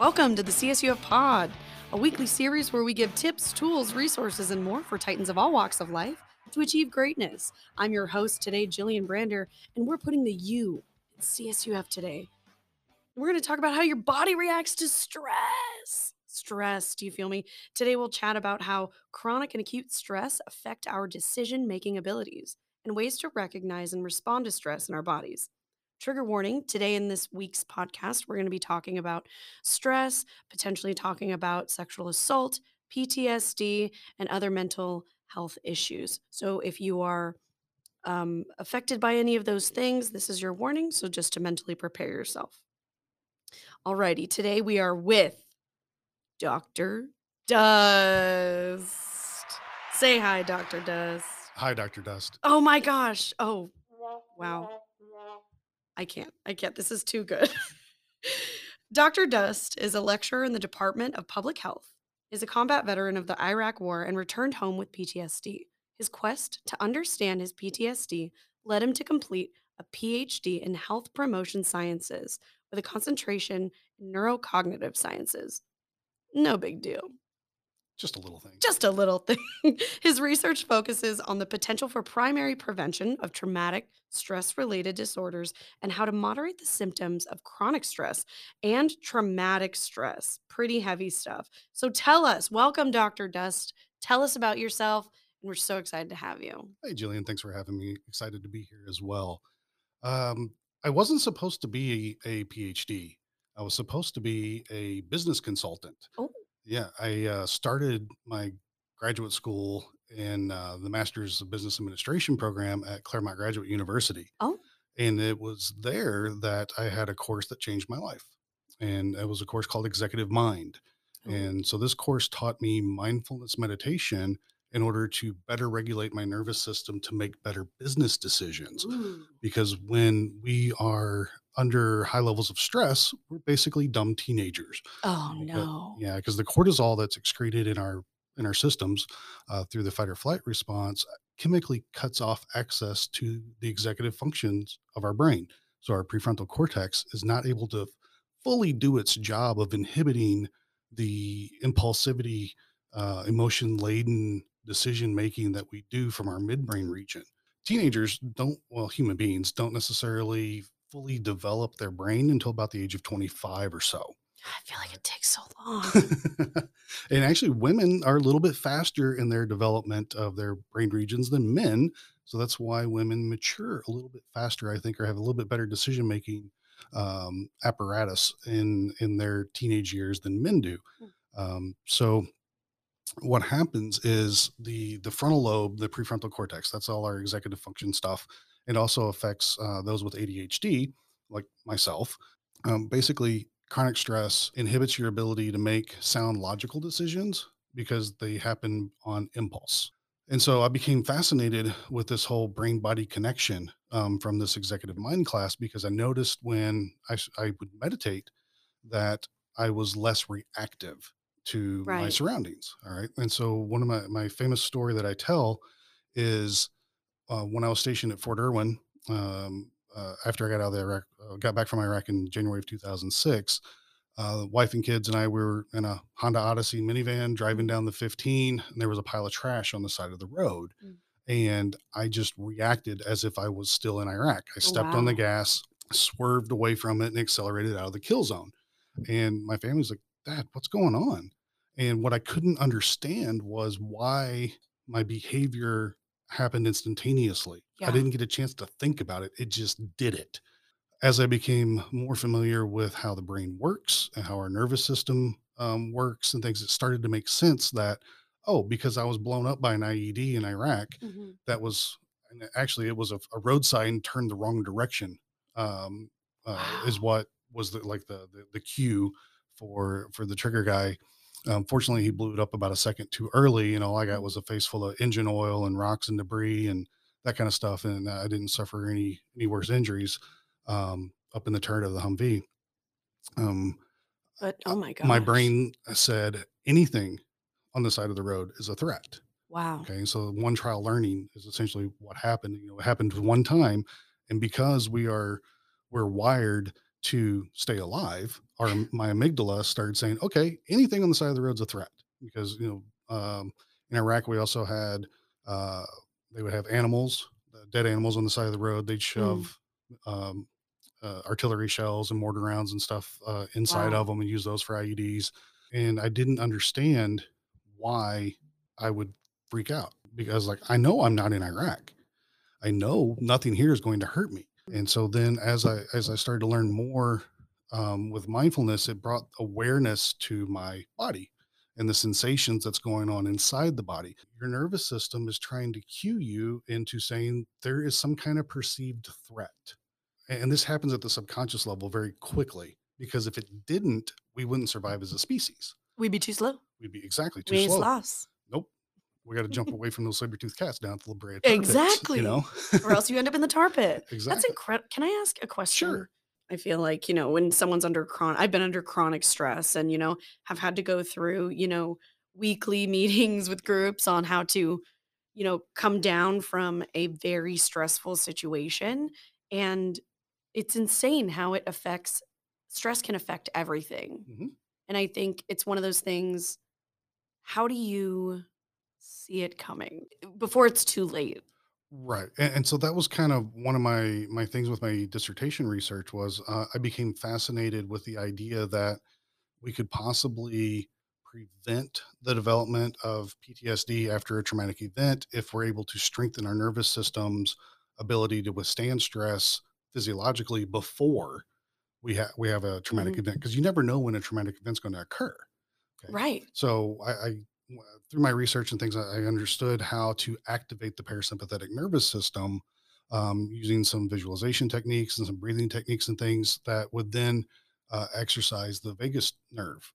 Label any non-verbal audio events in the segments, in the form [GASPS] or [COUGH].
Welcome to the CSUF Pod, a weekly series where we give tips, tools, resources, and more for Titans of all walks of life to achieve greatness. I'm your host today, Jillian Brander, and we're putting the U in CSUF today. We're going to talk about how your body reacts to stress. Stress, do you feel me? Today we'll chat about how chronic and acute stress affect our decision making abilities and ways to recognize and respond to stress in our bodies. Trigger warning today in this week's podcast, we're going to be talking about stress, potentially talking about sexual assault, PTSD, and other mental health issues. So if you are um, affected by any of those things, this is your warning. So just to mentally prepare yourself. Alrighty, today we are with Dr. Dust. Say hi, Dr. Dust. Hi, Dr. Dust. Oh my gosh. Oh, wow. I can't. I can't. This is too good. [LAUGHS] Dr. Dust is a lecturer in the Department of Public Health, is a combat veteran of the Iraq War, and returned home with PTSD. His quest to understand his PTSD led him to complete a PhD in health promotion sciences with a concentration in neurocognitive sciences. No big deal. Just a little thing. Just a little thing. [LAUGHS] His research focuses on the potential for primary prevention of traumatic stress related disorders and how to moderate the symptoms of chronic stress and traumatic stress. Pretty heavy stuff. So tell us, welcome, Dr. Dust. Tell us about yourself. And we're so excited to have you. Hey, Jillian, thanks for having me. Excited to be here as well. Um, I wasn't supposed to be a, a PhD. I was supposed to be a business consultant. Oh, Yeah, I uh, started my graduate school in uh, the Master's of Business Administration program at Claremont Graduate University. oh, And it was there that I had a course that changed my life. And it was a course called Executive Mind. oh. And so this course taught me mindfulness meditation in order to better regulate my nervous system to make better business decisions. Ooh. Because when we are under high levels of stress, we're basically dumb teenagers. Oh, Because- no. Yeah, because the cortisol that's excreted in our in our systems uh, through the fight or flight response chemically cuts off access to the executive functions of our brain. So our prefrontal cortex is not able to fully do its job of inhibiting the impulsivity, uh, emotion laden decision making that we do from our midbrain region. Teenagers don't, well, human beings don't necessarily fully develop their brain until about the age of 25 or so. I feel like it takes so long. [LAUGHS] and actually, women are a little bit faster in their development of their brain regions than men. So that's why women mature a little bit faster, I think, or have a little bit better decision making um, apparatus in in their teenage years than men do. Um, so what happens is the the frontal lobe, the prefrontal cortex, that's all our executive function stuff. It also affects uh, those with ADHD, like myself. Um, basically, chronic stress inhibits your ability to make sound logical decisions because they happen on impulse. And so I became fascinated with this whole brain body connection um, from this executive mind class because I noticed when I would meditate that I was less reactive to my surroundings. All right. And so one of my, my famous story that I tell is uh, when I was stationed at Fort Irwin, um, uh, after I got out of the Iraq, uh, got back from Iraq in January of 2006, uh, wife and kids and I we were in a Honda Odyssey minivan driving down the 15, and there was a pile of trash on the side of the road. Mm. And I just reacted as if I was still in Iraq. I stepped on the gas, swerved away from it, and accelerated out of the kill zone. And my family's like, Dad, what's going on? And what I couldn't understand was why my behavior happened instantaneously. I didn't get a chance to think about it. It just did it. As I became more familiar with how the brain works and how our nervous system um, works and things, it started to make sense that, oh, because I was blown up by an IED in Iraq, Mhm. that was and actually it was a, a road sign turned the wrong direction um, uh, is what was the like the, the the cue for for the trigger guy um, fortunately he blew it up about a second too early and all i got was a face full of engine oil and rocks and debris and that kind of stuff and uh, i didn't suffer any any worse injuries um, up in the turret of the humvee um, But oh my god. my brain said anything on the side of the road is a threat Wow. Okay, so one trial learning is essentially what happened. You know, it happened one time, and because we are we're wired to stay alive, my amygdala started saying, okay, anything on the side of the road's a threat because you know um, in Iraq we also had uh, they would have animals, uh, dead animals on the side of the road. They'd Mm, shove um, uh, artillery shells and mortar rounds and stuff uh, inside wow. of them and use those for IEDs. And I didn't understand why I would freak out because, like, I know I'm not in Iraq. I know nothing here is going to hurt me. And so then, as I as I started to learn more um, with mindfulness, it brought awareness to my body and the sensations that's going on inside the body. Your nervous system is trying to cue you into saying there is some kind of perceived threat and this happens at the subconscious level very quickly because if it didn't, we wouldn't survive as a species. We'd be too slow. We'd be exactly too We slow. sloths. Nope. We got to jump away from those saber-toothed cats down to the Brea tar pits, Exactly. you know? or else you end up in the tar pit. Exactly. That's incredible. Can I ask a question? Sure. I feel like, you know, when someone's under chronic, I've been under chronic stress and, you know, have had to go through, you know, weekly [LAUGHS] meetings with groups on how to, you know, come down from a very stressful situation. And it's insane how it affects, stress can affect everything. Mhm. And I think it's one of those things, how do you see it coming before it's too late? Right. And, and so that was kind of one of my my things with my dissertation research was uh, I became fascinated with the idea that we could possibly prevent the development of PTSD after a traumatic event if we're able to strengthen our nervous system's ability to withstand stress physiologically before we have we have a traumatic Mhm. event because you never know when a traumatic event's going to occur. Okay, Right. so I, I through my research and things, I understood how to activate the parasympathetic nervous system um, using some visualization techniques and some breathing techniques and things that would then uh, exercise the vagus nerve.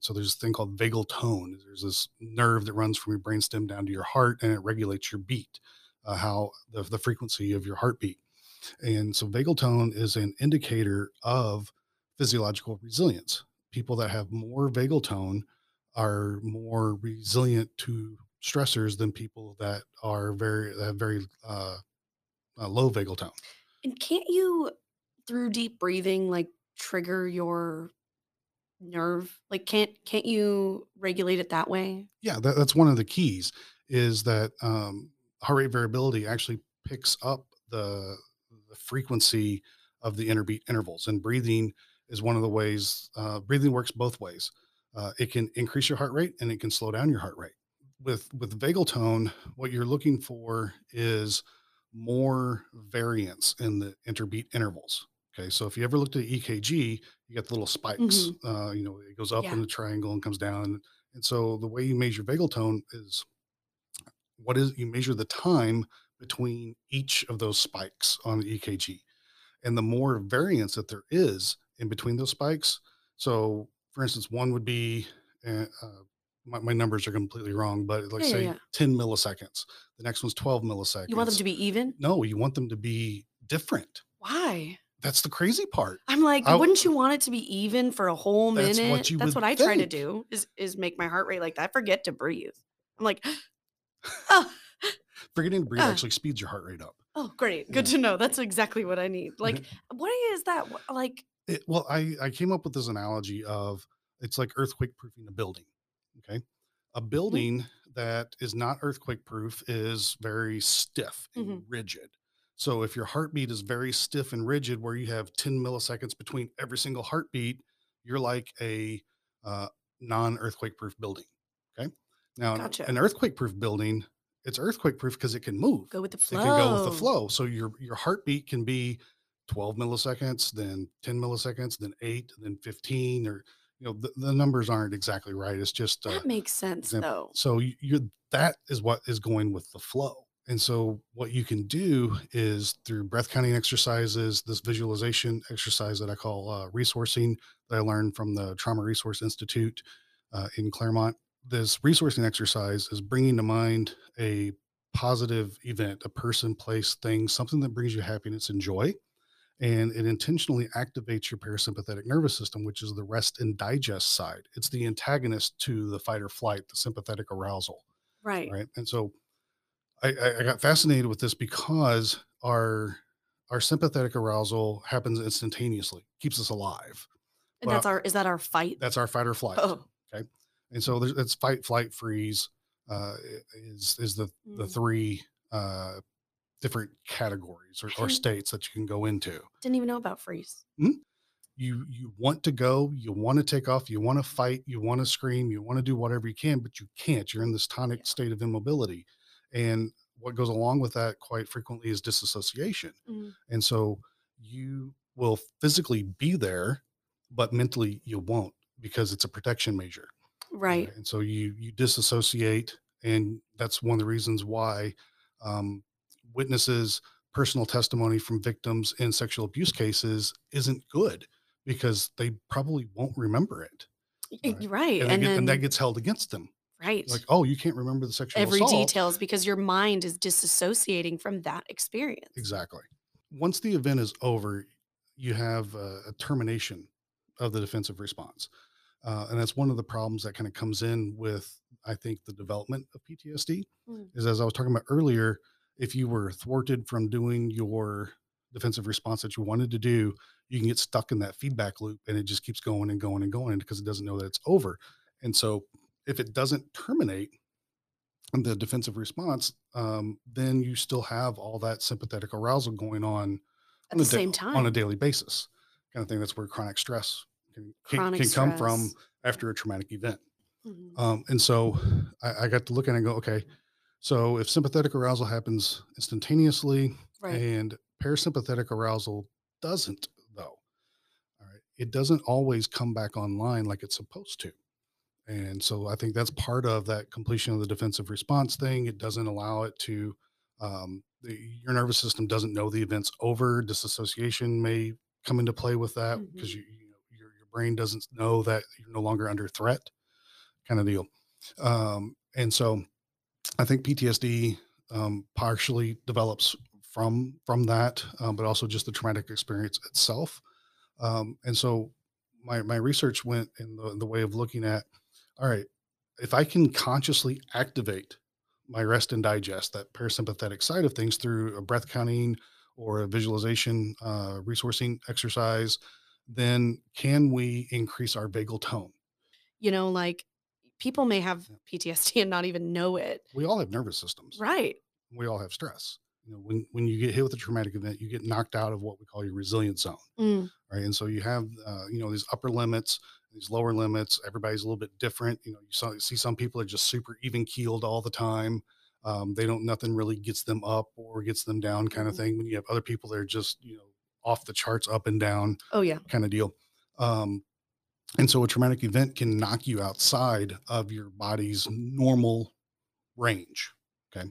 So there's a thing called vagal tone. There's this nerve that runs from your brainstem down to your heart, and it regulates your beat, uh, how the, the frequency of your heartbeat. And so vagal tone is an indicator of physiological resilience. People that have more vagal tone are more resilient to stressors than people that are very that have very uh, uh, low vagal tone. And can't you, through deep breathing, like trigger your nerve? Like, can't can't you regulate it that way? Yeah, that, that's one of the keys is that um, heart rate variability actually picks up the the frequency of the interbeat intervals, and breathing is one of the ways. Uh, breathing works both ways. Uh, it can increase your heart rate and it can slow down your heart rate. With with vagal tone, what you're looking for is more variance in the interbeat intervals. Okay, so if you ever looked at EKG, you get the little spikes. Mhm. Uh, you know, it goes up in Yeah. a triangle and comes down. And so the way you measure vagal tone is what is you measure the time between each of those spikes on the EKG. And the more variance that there is in between those spikes. So, for instance, one would be uh, uh, my, my numbers are completely wrong, but like Yeah, say yeah. 10 milliseconds. The next one's 12 milliseconds. You want them to be even? no, you want them to be different. Why? That's the crazy part. I'm like, I- wouldn't you want it to be even for a whole That's minute? what you That's what I try to do is is make my heart rate like that. I forget to breathe. I'm like, [LAUGHS] oh, Forgetting to breathe Ah. actually speeds your heart rate up. oh, great, good Yeah. to know. That's exactly what I need. Like, what is that? Like, It, well, I, I came up with this analogy of it's like earthquake proofing a building. Okay. A building that is not earthquake proof is very stiff and Mhm. rigid. So if your heartbeat is very stiff and rigid, where you have 10 milliseconds between every single heartbeat, you're like a uh, non earthquake proof building. Okay. Now, an- Gotcha. an earthquake proof building, it's earthquake proof because it can move go with the flow. it can go with the flow. So your your heartbeat can be 12 milliseconds, then 10 milliseconds, then eight, then 15, or you know the, the numbers aren't exactly right. It's just uh, That makes sense example. though. So you- you're that is what is going with the flow. And so what you can do is through breath counting exercises, this visualization exercise that I call uh, resourcing that I learned from the Trauma Resource Institute uh, in Claremont. This resourcing exercise is bringing to mind a positive event, a person, place, thing, something that brings you happiness and joy. And it intentionally activates your parasympathetic nervous system, which is the rest and digest side. It's the antagonist to the fight or flight, the sympathetic arousal Right. right and so I, I got fascinated with this because our our sympathetic arousal happens instantaneously keeps us alive And that's our is that our fight? That's our fight or flight. Oh. And so there's it's fight, flight, freeze uh, is is the the Mm. three uh, different categories or, or states that you can go into. Didn't even know about freeze. You you want to go, you want to take off, you want to fight, you want to scream, you want to do whatever you can, but you can't. You're in this tonic Yeah. state of immobility, and what goes along with that quite frequently is disassociation. Mm. And so you will physically be there, but mentally you won't because it's a protection measure. Right. And so you you disassociate, and that's one of the reasons why um, witnesses, personal testimony from victims in sexual abuse cases isn't good because they probably won't remember it, Right. Right. and, And, get- then and that gets held against them. right. Like, oh, you can't remember the sexual Every assault. details because your mind is disassociating from that experience. Exactly. Once the event is over, you have a, a termination of the defensive response. Uh, and that's one of the problems that kind of comes in with, I think, the development of PTSD. Mm. Is as I was talking about earlier, if you were thwarted from doing your defensive response that you wanted to do, you can get stuck in that feedback loop and it just keeps going and going and going because it doesn't know that it's over. And so if it doesn't terminate the defensive response, um, then you still have all that sympathetic arousal going on At on the a da- same time. on a daily basis. Kind of thing. That's where chronic stress can, can, Chronic can come from after a traumatic event. Mhm. Um, and so I, I got to look at it and go, okay, so if sympathetic arousal happens instantaneously Right. and parasympathetic arousal doesn't, though, all right, it doesn't always come back online like it's supposed to. And so I think that's part of that completion of the defensive response thing. It doesn't allow it to, um, the, your nervous system doesn't know the event's over. Disassociation may come into play with that because Mhm. you, you know, your, your brain doesn't know that you're no longer under threat kind of deal. Um, and so I think PTSD um, partially develops from from that, um, but also just the traumatic experience itself. Um, and so my my research went in the, the way of looking at, all right, if I can consciously activate my rest and digest, that parasympathetic side of things through a breath counting or a visualization uh, resourcing exercise, then can we increase our vagal tone? You know, like people may have PTSD and not even know it. We all have nervous systems. Right. we all have stress. You know, when when you get hit with a traumatic event, you get knocked out of what we call your resilience zone, Mm. right? And so you have, uh, you know, these upper limits, these lower limits. Everybody's a little bit different. You know, you saw, see some people are just super even keeled all the time. Um, they don't, nothing really gets them up or gets them down, kind of Mhm. thing. When you have other people that are just, you know, off the charts, up and down, Oh yeah. kind of deal. Um, and so a traumatic event can knock you outside of your body's normal range. Okay.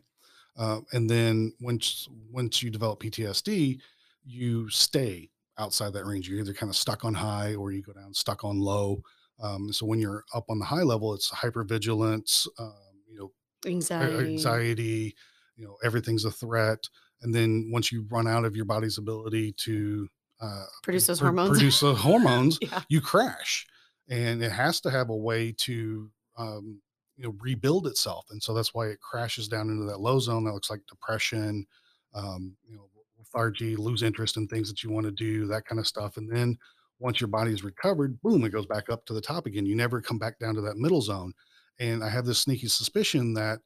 Uh, and then once once you develop PTSD, you stay outside that range. You're either kind of stuck on high or you go down stuck on low. Um, so when you're up on the high level, it's hypervigilance, um, you know, Anxiety. anxiety, you know, everything's a threat. And then once you run out of your body's ability to uh, Produce those hormones. produce hormones, [LAUGHS] Yeah. you crash, and it has to have a way to um, you know rebuild itself, and so that's why it crashes down into that low zone that looks like depression, um, you know, lethargy, lose interest in things that you want to do, that kind of stuff, and then once your body is recovered, boom, it goes back up to the top again. You never come back down to that middle zone, and I have this sneaky suspicion that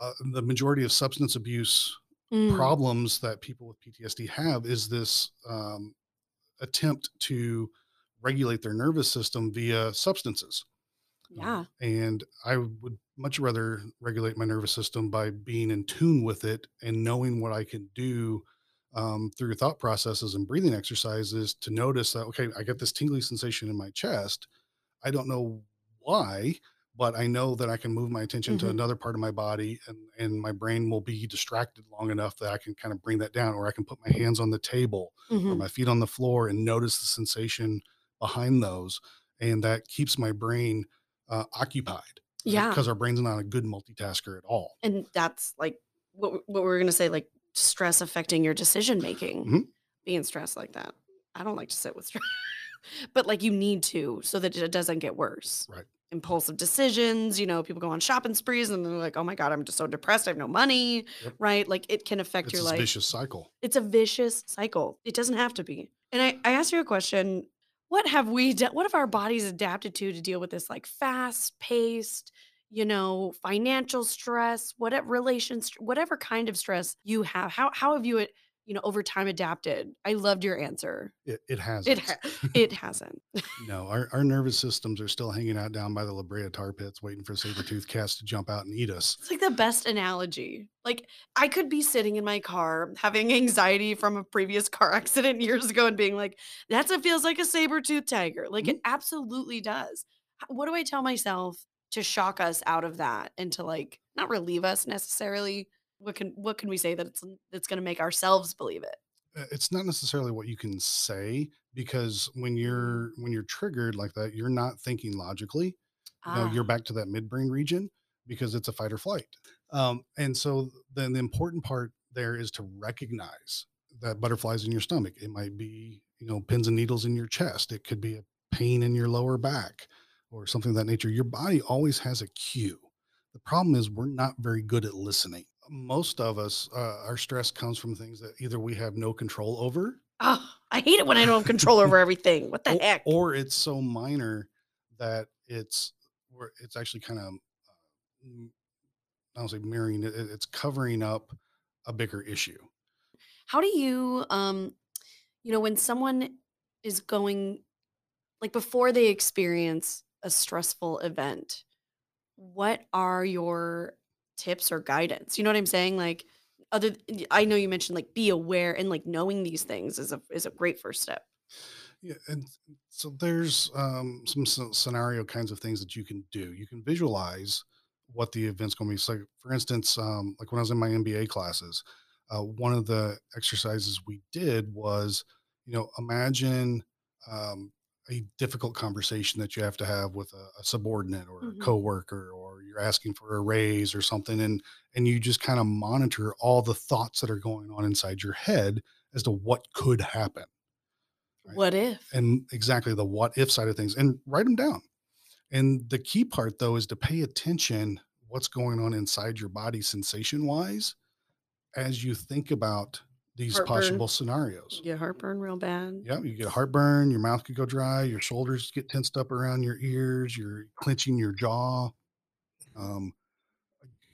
uh, the majority of substance abuse Mm. problems that people with PTSD have is this um, attempt to regulate their nervous system via substances. Um, Yeah. and I would much rather regulate my nervous system by being in tune with it and knowing what I can do um, through thought processes and breathing exercises to notice that, okay, I get this tingly sensation in my chest. I don't know why, but I know that I can move my attention to Mhm. another part of my body and, and my brain will be distracted long enough that I can kind of bring that down, or I can put my hands on the table or Mhm. my feet on the floor and notice the sensation behind those. And that keeps my brain uh, occupied. Yeah. Because our brain's not a good multitasker at all. and that's like what what we're gonna say like stress affecting your decision making Mhm. being stressed like that i don't like to sit with stress [LAUGHS] but like you need to so that it doesn't get worse Right. Impulsive decisions you know people go on shopping sprees and they're like oh my god i'm just so depressed i have no money Yep. right like it can affect It's your life vicious cycle. it's a vicious cycle it doesn't have to be and i i asked you a question what have we done? What have our bodies adapted to to deal with this like fast paced, you know, financial stress, whatever relations, whatever kind of stress you have? How how have you, you know, over time adapted? I loved your answer. It, it It hasn't. ha- [LAUGHS] it hasn't. No, our, our nervous systems are still hanging out down by the La Brea tar pits, waiting for saber [SIGHS] tooth cats to jump out and eat us. It's like the best analogy. Like I could be sitting in my car having anxiety from a previous car [LAUGHS] accident years ago and being like, that's what feels like a saber-tooth tiger. Like it mm-hmm. absolutely does. What do I tell myself to shock us out of that and to like not relieve us necessarily? What can what can we say that it's that's gonna make ourselves believe it? Uh, It's not necessarily what you can say because when Mm. you're when you're triggered like that, you're not thinking logically. You know, Ah, you're back to that midbrain region because it's a fight or flight. Um, and so then the important part there is to recognize that butterflies in your stomach. It might be, you know, pins and needles in your chest. It could be a pain in your lower back or something of that nature. Your body always has a cue. The problem is we're not very good at listening. Most of us, uh, our stress comes from things that either we have no control over oh, I hate it when I don't have control over everything. What the or, heck? or it's so minor that it's it's actually kind of I don't say mirroring it, it- it's covering up a bigger issue. How do you um you know when someone is going like before they experience a stressful event, what are your tips or guidance? You know what I'm saying? Like other I know you mentioned like be aware and like knowing these things is a is a great first step. Yeah, and so there's um, some scenario kinds of things that you can do. You can visualize what the event's going to be. So, for instance, um, like when I was in my MBA classes, uh, one of the exercises we did was, you know, imagine um, a difficult conversation that you have to have with a, a subordinate or a Mhm. coworker, or you're asking for a raise or something, and and you just kind of monitor all the thoughts that are going on inside your head as to what could happen Right. What if? and exactly the what if side of things and write them down. And the key part though is to pay attention what's going on inside your body sensation wise as you think about these Heartburn. possible scenarios. Get heartburn real bad. Yeah, you get heartburn, your mouth could go dry, your shoulders get tensed up around your ears, you're clenching your jaw, um,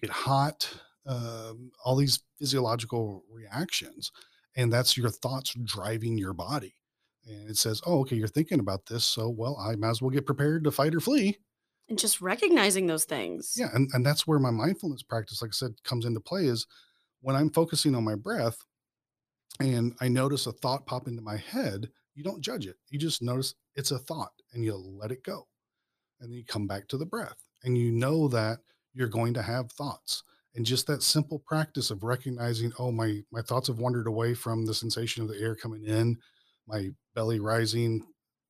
get hot, um, all these physiological reactions. And that's your thoughts driving your body. And it says, oh, okay, you're thinking about this. So, well, I might as well get prepared to fight or flee. And just recognizing those things. Yeah. And, and that's where my mindfulness practice, like I said, comes into play is when I'm focusing on my breath and I notice a thought pop into my head, you don't judge it. You just notice it's a thought and you let it go. And then you come back to the breath and you know that you're going to have thoughts. And just that simple practice of recognizing, oh, my my thoughts have wandered away from the sensation of the air coming in, my belly rising,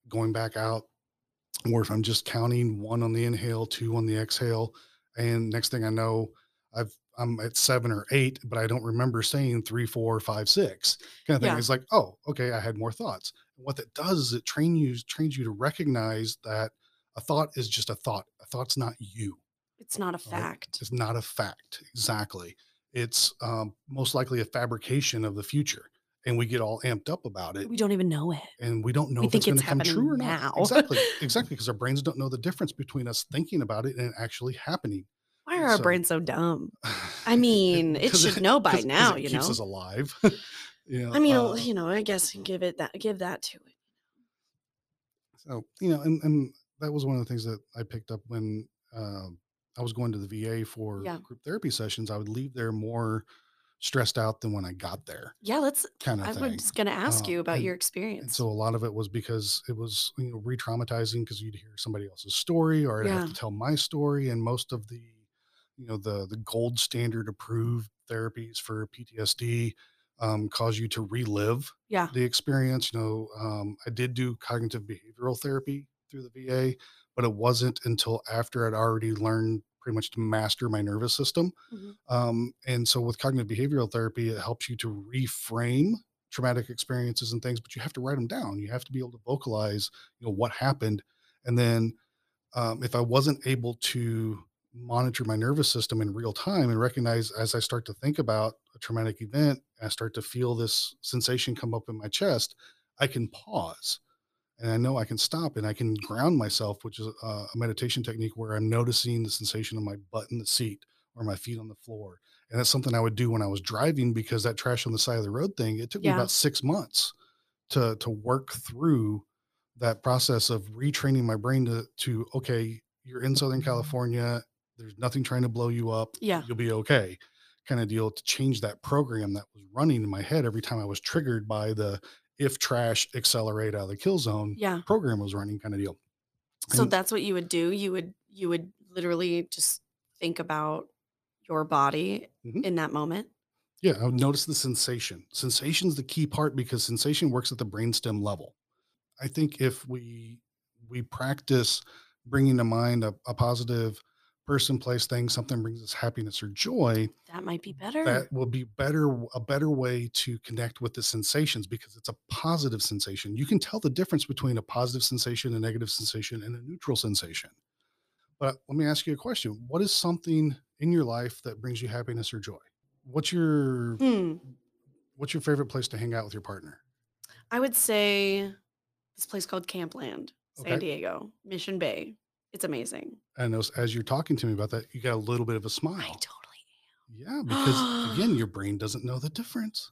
going back out, or if I'm just counting one on the inhale, two on the exhale, and next thing I know, I've I'm at seven or eight, but I don't remember saying three, four, five, six kind of thing. Yeah. It's like, oh, okay, I had more thoughts. And what that does is it train you trains you to recognize that a thought is just a thought. A thought's not you. It's not a Right. fact. It's not a fact. Exactly. It's um, most likely a fabrication of the future, and we get all amped up about it We don't even know it. and we don't know We if it's going to come true or now. not. Exactly, [LAUGHS] exactly, because our brains don't know the difference between us thinking about it and it actually happening. Are our So- brains so dumb? [LAUGHS] I mean, it should know by now, you keeps know. us alive. [LAUGHS] you know, I mean, uh, you know, I guess give it that, give that to it. so you know, and and that was one of the things that I picked up when um, I was going to the VA for Yeah. group therapy sessions. I would leave there more stressed out than when I got there, Yeah, let's. kind of I thing. was going to ask Uh, you about and- your experience. so a lot of it was because it was, you know, re-traumatizing because you'd hear somebody else's story or I'd have to tell my story. And most of the, you know, the the gold standard approved therapies for PTSD um, cause you to relive yeah, the experience. You know, um, I did do cognitive behavioral therapy through the VA, but it wasn't until after I'd already learned pretty much to master my nervous system. Mhm. Um, and so with cognitive behavioral therapy, it helps you to reframe traumatic experiences and things, but you have to write them down. You have to be able to vocalize, you know, what happened. And then um, if I wasn't able to monitor my nervous system in real time and recognize as I start to think about a traumatic event, I start to feel this sensation come up in my chest, I can pause and I know I can stop and I can ground myself, which is a, a meditation technique where I'm noticing the sensation of my butt in the seat or my feet on the floor. And that's something I would do when I was driving because that trash on the side of the road thing, it took me about six months to to work through that process of retraining my brain to to okay, you're in Southern mm-hmm. California, there's nothing trying to blow you up, Yeah. you'll be okay, kind of deal to change that program that was running in my head every time I was triggered by the if trash accelerate out of the kill zone Yeah. program was running kind of deal. So And- that's what you would do. You would you would literally just think about your body Mhm. in that moment. Yeah, I would notice the sensation. Sensation's the key part because sensation works at the brainstem level. I think if we we practice bringing to mind a, a positive person, place, thing, something brings us happiness or joy, That might be better. that will be better a better way to connect with the sensations because it's a positive sensation. You can tell the difference between a positive sensation, a negative sensation, and a neutral sensation. But let me ask you a question. What is something in your life that brings you happiness or joy? What's your Hmm. what's your favorite place to hang out with your partner? I would say this place called Campland, San Okay. Diego, Mission Bay. It's amazing. And as, as you're talking to me about that, you got a little bit of a smile. I totally am. Yeah, because again, your [GASPS] brain doesn't know the difference.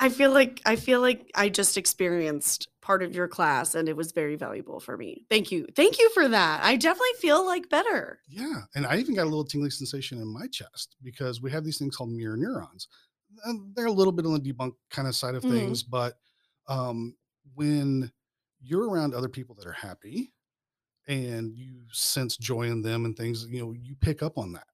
I feel like I feel like I just experienced part of your class and it was very valuable for me. Thank you. Thank you for that. I definitely feel like better. Yeah, and I even got a little tingling sensation in my chest because we have these things called mirror neurons. And they're a little bit on the debunk kind of side of Mhm. things, but um, when you're around other people that are happy and you sense joy in them and things, you know, you pick up on that.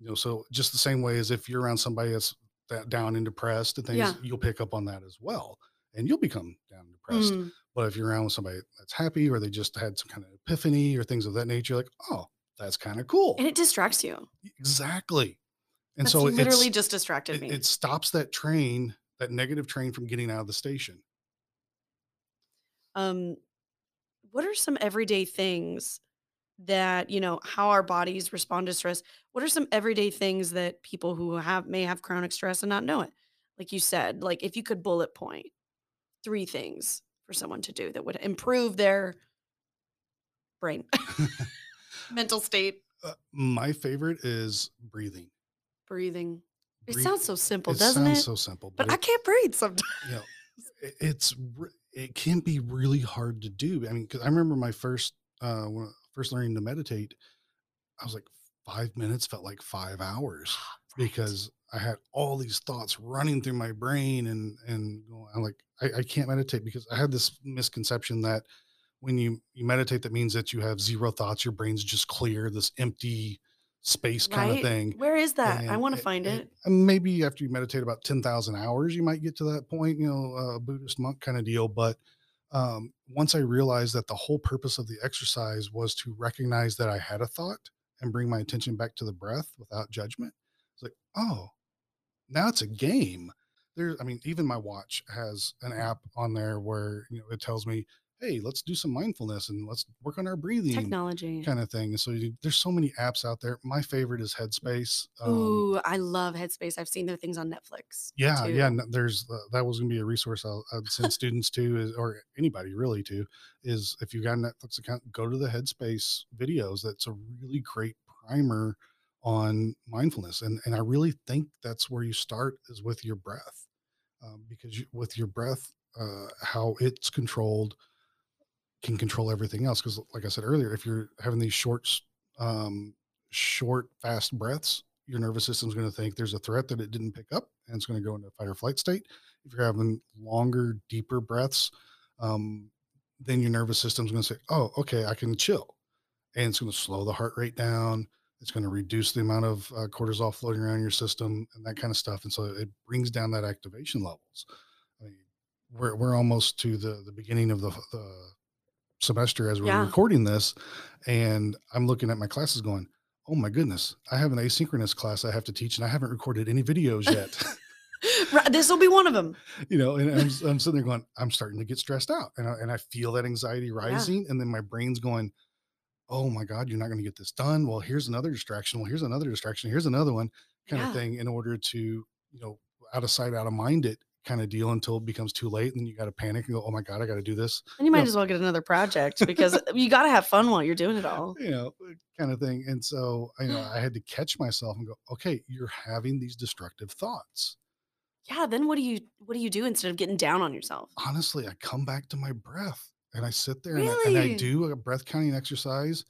You know, so just the same way as if you're around somebody that's that down and depressed and things, Yeah. you'll pick up on that as well, and you'll become down and depressed. Mm. But if you're around with somebody that's happy or they just had some kind of epiphany or things of that nature, like, oh, that's kind of cool. And it distracts you. Exactly. And That's so it's- literally just distracted it, me. it stops that train, that negative train from getting out of the station. Um what are some everyday things that you know how our bodies respond to stress? What are some everyday things that people who have may have chronic stress and not know it? Like you said like if you could bullet point three things for someone to do that would improve their brain [LAUGHS] [LAUGHS] mental state. Uh, my favorite is breathing. breathing. It sounds so simple it doesn't sounds it? sounds so simple, but but, i can't breathe sometimes. You know, it's it can be really hard to do. I mean, because I remember my first uh, when I first learning to meditate, I was like five minutes felt like five hours. because I had all these thoughts running through my brain and and going- I'm like I, I can't meditate because I had this misconception that when you you meditate that means that you have zero thoughts your brain's just clear this empty space kind of thing where is that? I want to find and- it. and maybe after you meditate about 10,000 hours you might get to that point you know a buddhist monk kind of deal but um, once I realized that the whole purpose of the exercise was to recognize that I had a thought and bring my attention back to the breath without judgment, it's like, oh, now it's a game. There, I mean, even my watch has an app on there where you know it tells me, hey, let's do some mindfulness and let's work on our breathing technology kind of thing. And so you, there's so many apps out there. My favorite is Headspace. Um, Ooh, I love Headspace. I've seen their things on Netflix. yeah, too. yeah. There's uh, that was going to be a resource I'll, I'd send students to, is, or anybody really to, is if you've got a Netflix account, go to the Headspace videos. That's a really great primer on mindfulness, and and I really think that's where you start is with your breath, um, because you, with your breath, uh, how it's controlled can control everything else. Because like I said earlier, if you're having these short, um, short, fast breaths, your nervous system's going to think there's a threat that it didn't pick up and it's going to go into a fight or flight state. If you're having longer, deeper breaths, um, then your nervous system's going to say, oh, okay, I can chill. And it's going to slow the heart rate down. It's going to reduce the amount of uh, cortisol floating around your system and that kind of stuff. And so it brings down that activation levels. I mean, we're, we're almost to the, the beginning of the, the semester as we're Yeah. recording this. And I'm looking at my classes going, oh my goodness, I have an asynchronous class I have to teach and I haven't recorded any videos yet. [LAUGHS] [LAUGHS] Right, this will be one of them. you know, and I'm, [LAUGHS] I'm sitting there going, I'm starting to get stressed out and I, and I feel that anxiety rising. And then my brain's going, oh my God, you're not going to get this done. Well, here's another distraction. Well, here's another distraction. Here's another one kind Yeah. of thing in order to, you know, out of sight, out of mind it kind of deal until it becomes too late. And then you got to panic and go, oh my God, I got to do this. And you might Yeah. as well get another project [LAUGHS] because you got to have fun while you're doing it all. You know, uh, kind of thing. And so, you know, [GASPS] I had to catch myself and go, okay, you're having these destructive thoughts. Yeah. Then what do you what do you do instead of getting down on yourself? honestly, I come back to my breath and I sit there and, I, and I do a breath counting exercise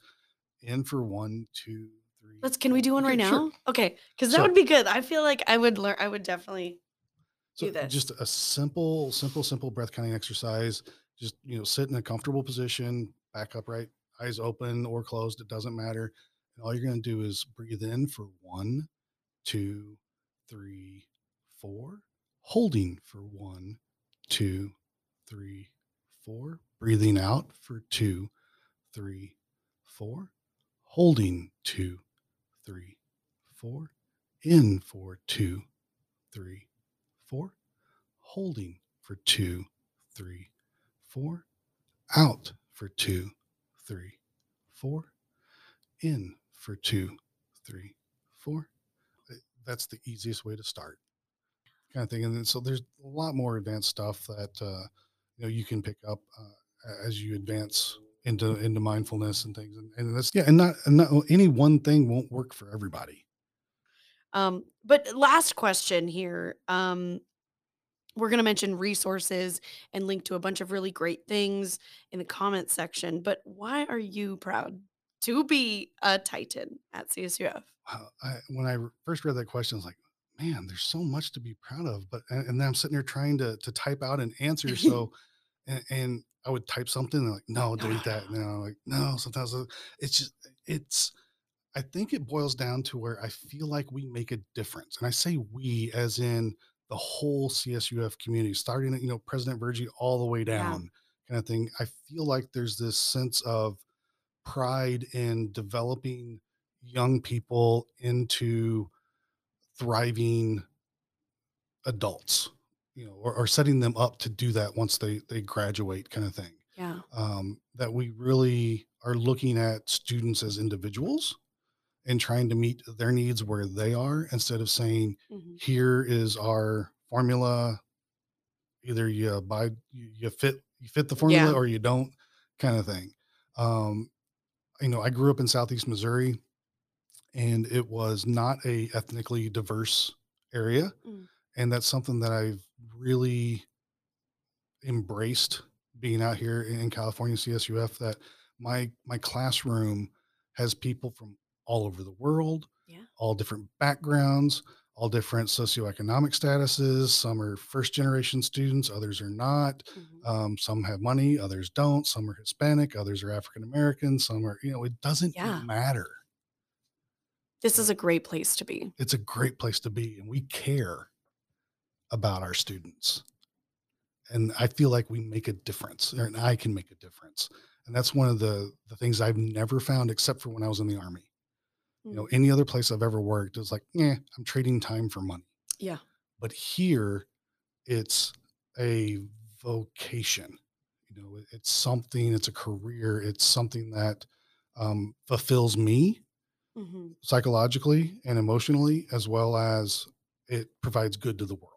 in for one, two, three. Let's can we do one Okay, right now? sure. Okay, because that So- would be good. I feel like I would learn. I would definitely. So just a simple, simple, simple breath counting exercise. Just, you know, sit in a comfortable position, back upright, eyes open or closed. It doesn't matter. And all you're going to do is breathe in for one, two, three, four, holding for one, two, three, four, breathing out for two, three, four, holding two, three, four, in for two, three, four, holding for two, three, four, out for two, three, four, in for two, three, four. Uh, That's the easiest way to start, kind of thing. And then so there's a lot more advanced stuff that uh, you know you can pick up uh, as you advance into into mindfulness and things. And, and that's yeah, and not and not any one thing won't work for everybody. Um, but last question here. Um, we're going to mention resources and link to a bunch of really great things in the comment section. But why are you proud to be a Titan at CSUF? Wow, I, when I first read that question, I was like, man, there's so much to be proud of. But and, and then I'm sitting there trying to to type out an answer. [LAUGHS] So, and, and I would type something and like, no, delete that. And then I'm like, no. Sometimes it's just it's. I think it boils down to where I feel like we make a difference, and I say we as in the whole CSUF community, starting at you know President Virjee all the way Yeah. down, kind of thing. I feel like there's this sense of pride in developing young people into thriving adults you know or, or setting them up to do that once they they graduate kind of thing Yeah. um, that we really are looking at students as individuals and trying to meet their needs where they are instead of saying Mhm. here is our formula either you buy you, you fit you fit the formula Yeah. or you don't kind of thing um you know i grew up in southeast missouri and it was not a ethnically diverse area Mm. and that's something that i've really embraced being out here in california csuf that my my classroom has people from all over the world Yeah. all different backgrounds all different socioeconomic statuses some are first generation students others are not Mhm. um, some have money others don't some are hispanic others are african american some are you know it doesn't Yeah. matter This is a great place to be. it's a great place to be and we care about our students and i feel like we make a difference and i can make a difference and that's one of the the things i've never found except for when i was in the army you know Mm. any other place i've ever worked is like yeah i'm trading time for money Yeah. but here it's a vocation you know it's something it's a career it's something that um, fulfills me Mhm. psychologically and emotionally as well as it provides good to the world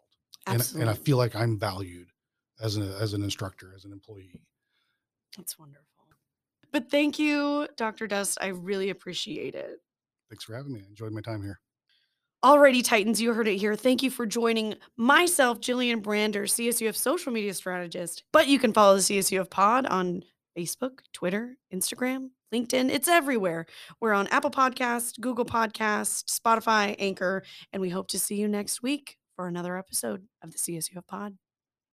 and, and i feel like i'm valued as an as an instructor as an employee That's wonderful. But thank you, Dr. Dust. I really appreciate it. Thanks for having me i enjoyed my time here Alrighty, Titans, you heard it here. Thank you for joining myself, Jillian Brander, CSUF social media strategist. But you can follow the CSUF pod on Facebook, Twitter, Instagram, LinkedIn. It's everywhere. We're on Apple Podcast, Google Podcast, Spotify, Anchor, and we hope to see you next week for another episode of the CSUF pod.